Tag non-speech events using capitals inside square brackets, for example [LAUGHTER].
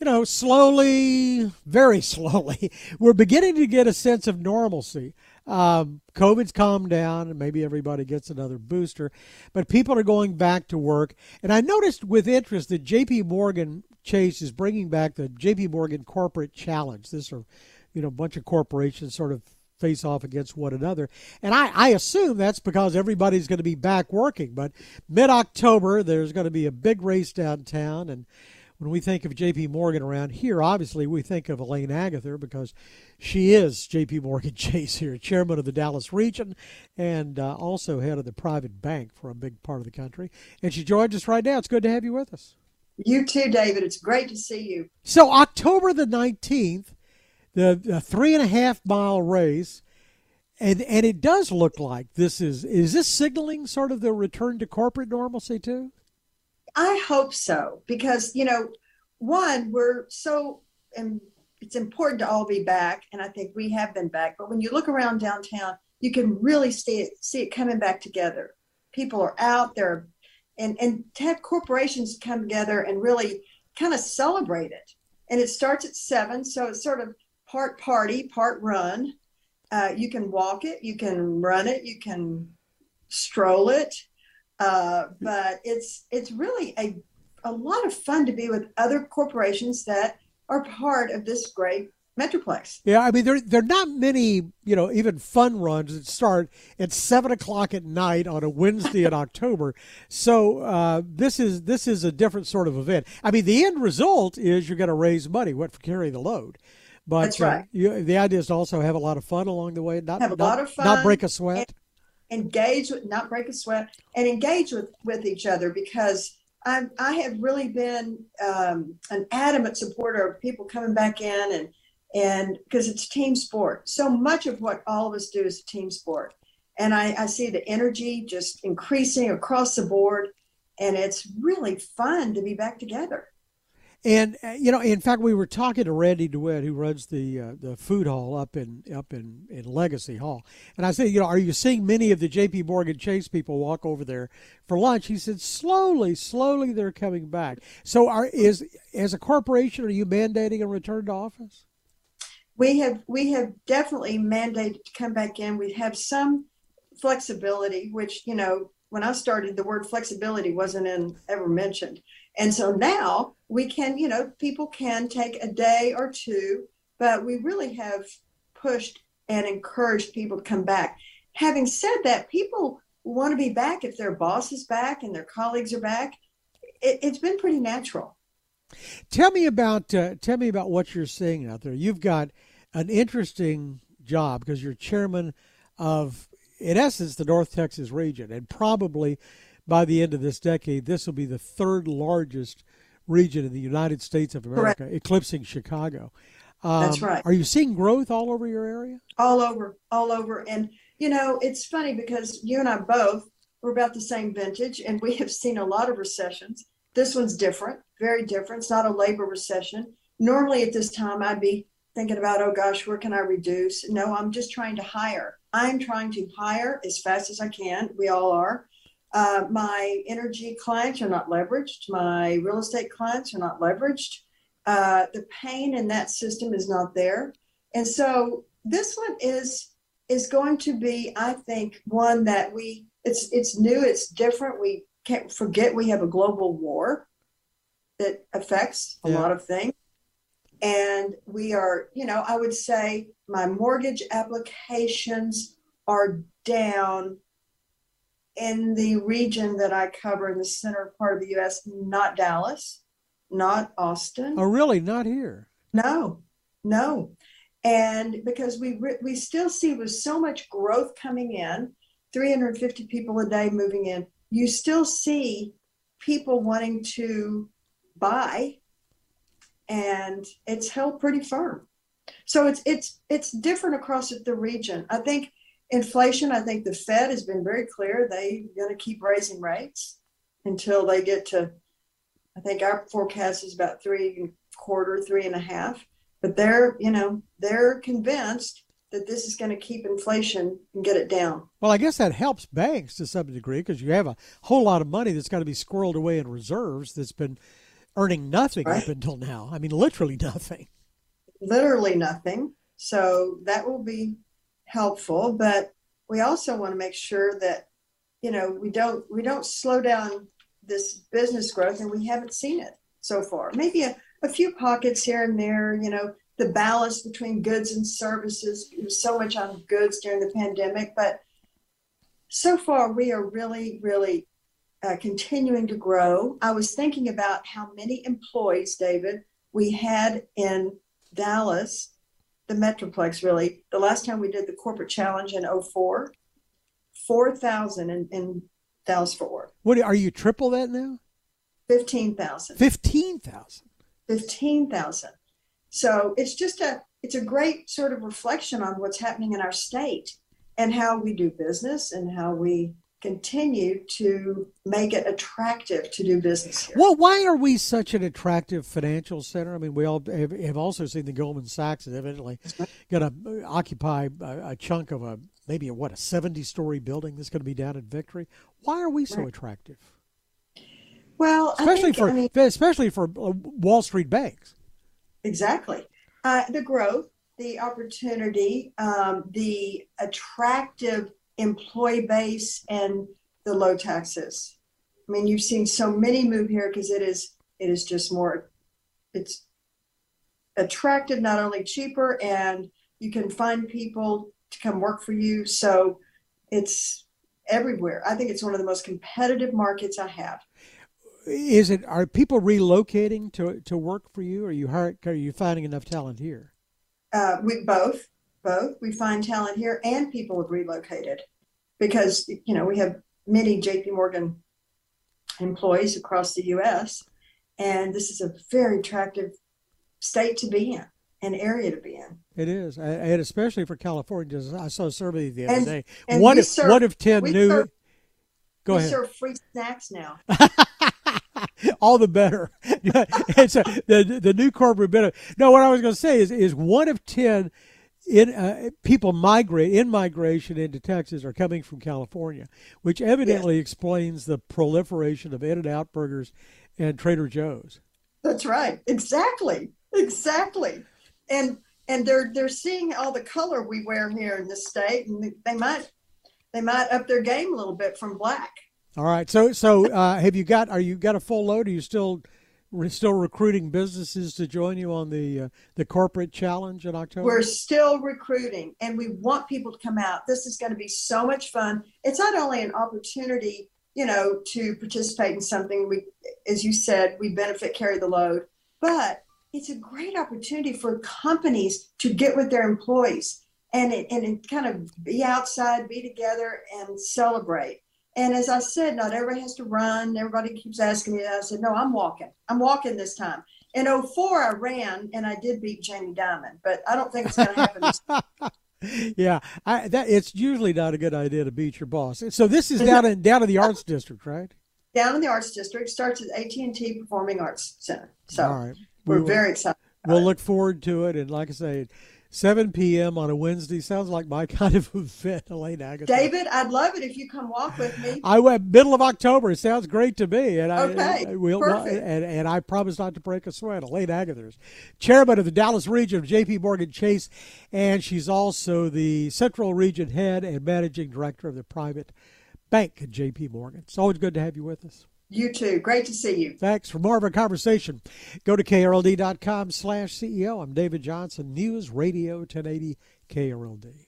you know, slowly, very [LAUGHS] slowly, we're beginning to get a sense of normalcy. Um, COVID's calmed down, and maybe everybody gets another booster, but people are going back to work. And I noticed with interest that J.P. Morgan Chase is bringing back the J.P. Morgan Corporate Challenge. This are, you know, a bunch of corporations sort of face off against one another. And I, I assume that's because everybody's going to be back working. But mid October, there's going to be a big race downtown, and when we think of JP Morgan around here, obviously we think of Elaine Agather because she is JP Morgan [LAUGHS] Chase here, chairman of the Dallas region and uh, also head of the private bank for a big part of the country. And she joins us right now. It's good to have you with us. You too, David. It's great to see you. So, October the 19th, the, the three and a half mile race. And, and it does look like this is is this signaling sort of the return to corporate normalcy too? I hope so because you know, one we're so and it's important to all be back, and I think we have been back. But when you look around downtown, you can really see it see it coming back together. People are out there, and and to have corporations come together and really kind of celebrate it. And it starts at seven, so it's sort of part party, part run. Uh, you can walk it, you can run it, you can stroll it. Uh, but it's it's really a a lot of fun to be with other corporations that are part of this great metroplex. Yeah, I mean there there are not many you know even fun runs that start at seven o'clock at night on a Wednesday in [LAUGHS] October. So uh, this is this is a different sort of event. I mean the end result is you're going to raise money, what for carrying the load. But That's right. Uh, you, the idea is to also have a lot of fun along the way. Not have a not, lot of fun. Not break a sweat. Engage with not break a sweat and engage with with each other because i I have really been um, an adamant supporter of people coming back in and and because it's team sport. So much of what all of us do is team sport. And I, I see the energy just increasing across the board and it's really fun to be back together and uh, you know, in fact, we were talking to Randy DeWitt, who runs the uh, the food hall up in up in, in Legacy Hall, and I said, you know, are you seeing many of the J.P. Morgan Chase people walk over there for lunch? He said, slowly, slowly, they're coming back. So, are is as a corporation, are you mandating a return to office? We have we have definitely mandated to come back in. We have some flexibility, which you know, when I started, the word flexibility wasn't in, ever mentioned. And so now we can, you know, people can take a day or two, but we really have pushed and encouraged people to come back. Having said that, people want to be back if their boss is back and their colleagues are back. It, has been pretty natural. Tell me about uh, tell me about what you're seeing out there. You've got an interesting job because you're chairman of, in essence, the North Texas region, and probably by the end of this decade, this will be the third largest region in the United States of America, Correct. eclipsing Chicago. Um, That's right. Are you seeing growth all over your area? All over, all over. And, you know, it's funny because you and I both were about the same vintage and we have seen a lot of recessions. This one's different, very different. It's not a labor recession. Normally at this time, I'd be thinking about, oh gosh, where can I reduce? No, I'm just trying to hire. I'm trying to hire as fast as I can. We all are. Uh, my energy clients are not leveraged. My real estate clients are not leveraged. Uh, the pain in that system is not there. And so this one is is going to be, I think, one that we it's it's new, it's different. We can't forget we have a global war that affects a yeah. lot of things. And we are, you know, I would say my mortgage applications are down in the region that I cover in the center part of the U.S., not Dallas, not Austin. Oh, really? Not here? No, no. And because we we still see with so much growth coming in, 350 people a day moving in, you still see people wanting to buy, and it's held pretty firm. So it's it's it's different across the region. I think Inflation, I think the Fed has been very clear they're going to keep raising rates until they get to, I think our forecast is about three quarter, three and a half. But they're, you know, they're convinced that this is going to keep inflation and get it down. Well, I guess that helps banks to some degree because you have a whole lot of money that's got to be squirreled away in reserves that's been earning nothing Right. up until now. I mean, literally [LAUGHS] nothing. literally nothing. So that will be helpful, but we also want to make sure that you know we don't we don't slow down this business growth, and we haven't seen it so far. Maybe a, a few pockets here and there. You know, the balance between goods and services. Was so much on goods during the pandemic, but so far we are really, really uh, continuing to grow. I was thinking about how many employees, David, we had in Dallas, the Metroplex, really. The last time we did the corporate challenge in 04, 4,000 in, in Dallas Fort Worth, What are you triple that now? 15,000. Fifteen thousand. 15,000. So it's just a it's a great sort of reflection on what's happening in our state and how we do business and how we continue to make it attractive to do business here. Well, why are we such an attractive financial center? I mean, we all have, have also seen the Goldman Sachs is evidently going to occupy a, a chunk of a maybe a, what a seventy-story building that's going to be down at Victory. Why are we so Right. attractive, Well, I especially think, for I mean, especially for uh, Wall Street banks? Exactly. Uh, the growth, the opportunity, um, the attractive employee base, and the low taxes. I mean, you've seen so many move here because it is it is just more. It's attractive, not only cheaper, and you can find people to come work for you. So it's everywhere. I think it's one of the most competitive markets I have. Is it are people relocating to to work for you? Or are you hire, are you finding enough talent here? uh, we both both we find talent here and people have relocated because you know we have many jp morgan employees across the us and this is a very attractive state to be in an area to be in It is, and especially for California. I saw a survey the other And- day. and One of serve- one of ten new. serve- Go we ahead. serve free snacks now [LAUGHS] All the better. [LAUGHS] it's a, the the new corporate benefit. No, what I was going to say is is one of ten in uh, people migrate in migration into Texas are coming from California, which evidently explains the proliferation of In and Out burgers and Trader Joe's. that's right exactly exactly and and they're they're seeing all the color we wear here in this state and they might they might up their game a little bit from black All right. So so uh, have you got are you got a full load? Are you still we're still recruiting businesses to join you on the uh, the corporate challenge in October? We're still recruiting and we want people to come out. This is going to be so much fun. It's not only an opportunity, you know, to participate in something we as you said, we benefit carry the load, but it's a great opportunity for companies to get with their employees and it, and it kind of be outside, be together and celebrate. And as I said, not everybody has to run. Everybody keeps asking me. I said, no, I'm walking. I'm walking this time. In 04, I ran and I did beat Jamie Dimon, but I don't think it's going to happen this time. [LAUGHS] yeah, I, that it's usually not a good idea to beat your boss. So this is down in down in the arts district, right? down in the Arts District. Starts at AT&T Performing Arts Center. So All right. we're We will- very excited. We'll look forward to it, and like I say, 7 p.m. on a Wednesday sounds like my [LAUGHS] kind of event, Elaine Agather. David, I'd love it if you come walk with me. I went middle of October. It sounds great to me, and I Okay, uh, I- we'll, perfect. and, and I promise not to break a sweat. Elaine Agather's, chairman of the Dallas region of J.P. Morgan Chase, and she's also the Central Region head and managing director of the private bank at J.P. Morgan. It's always good to have you with us. You too. Great to see you. Thanks. For more of our conversation, go to krld.com slash CEO. I'm David Johnson, News Radio 1080 KRLD.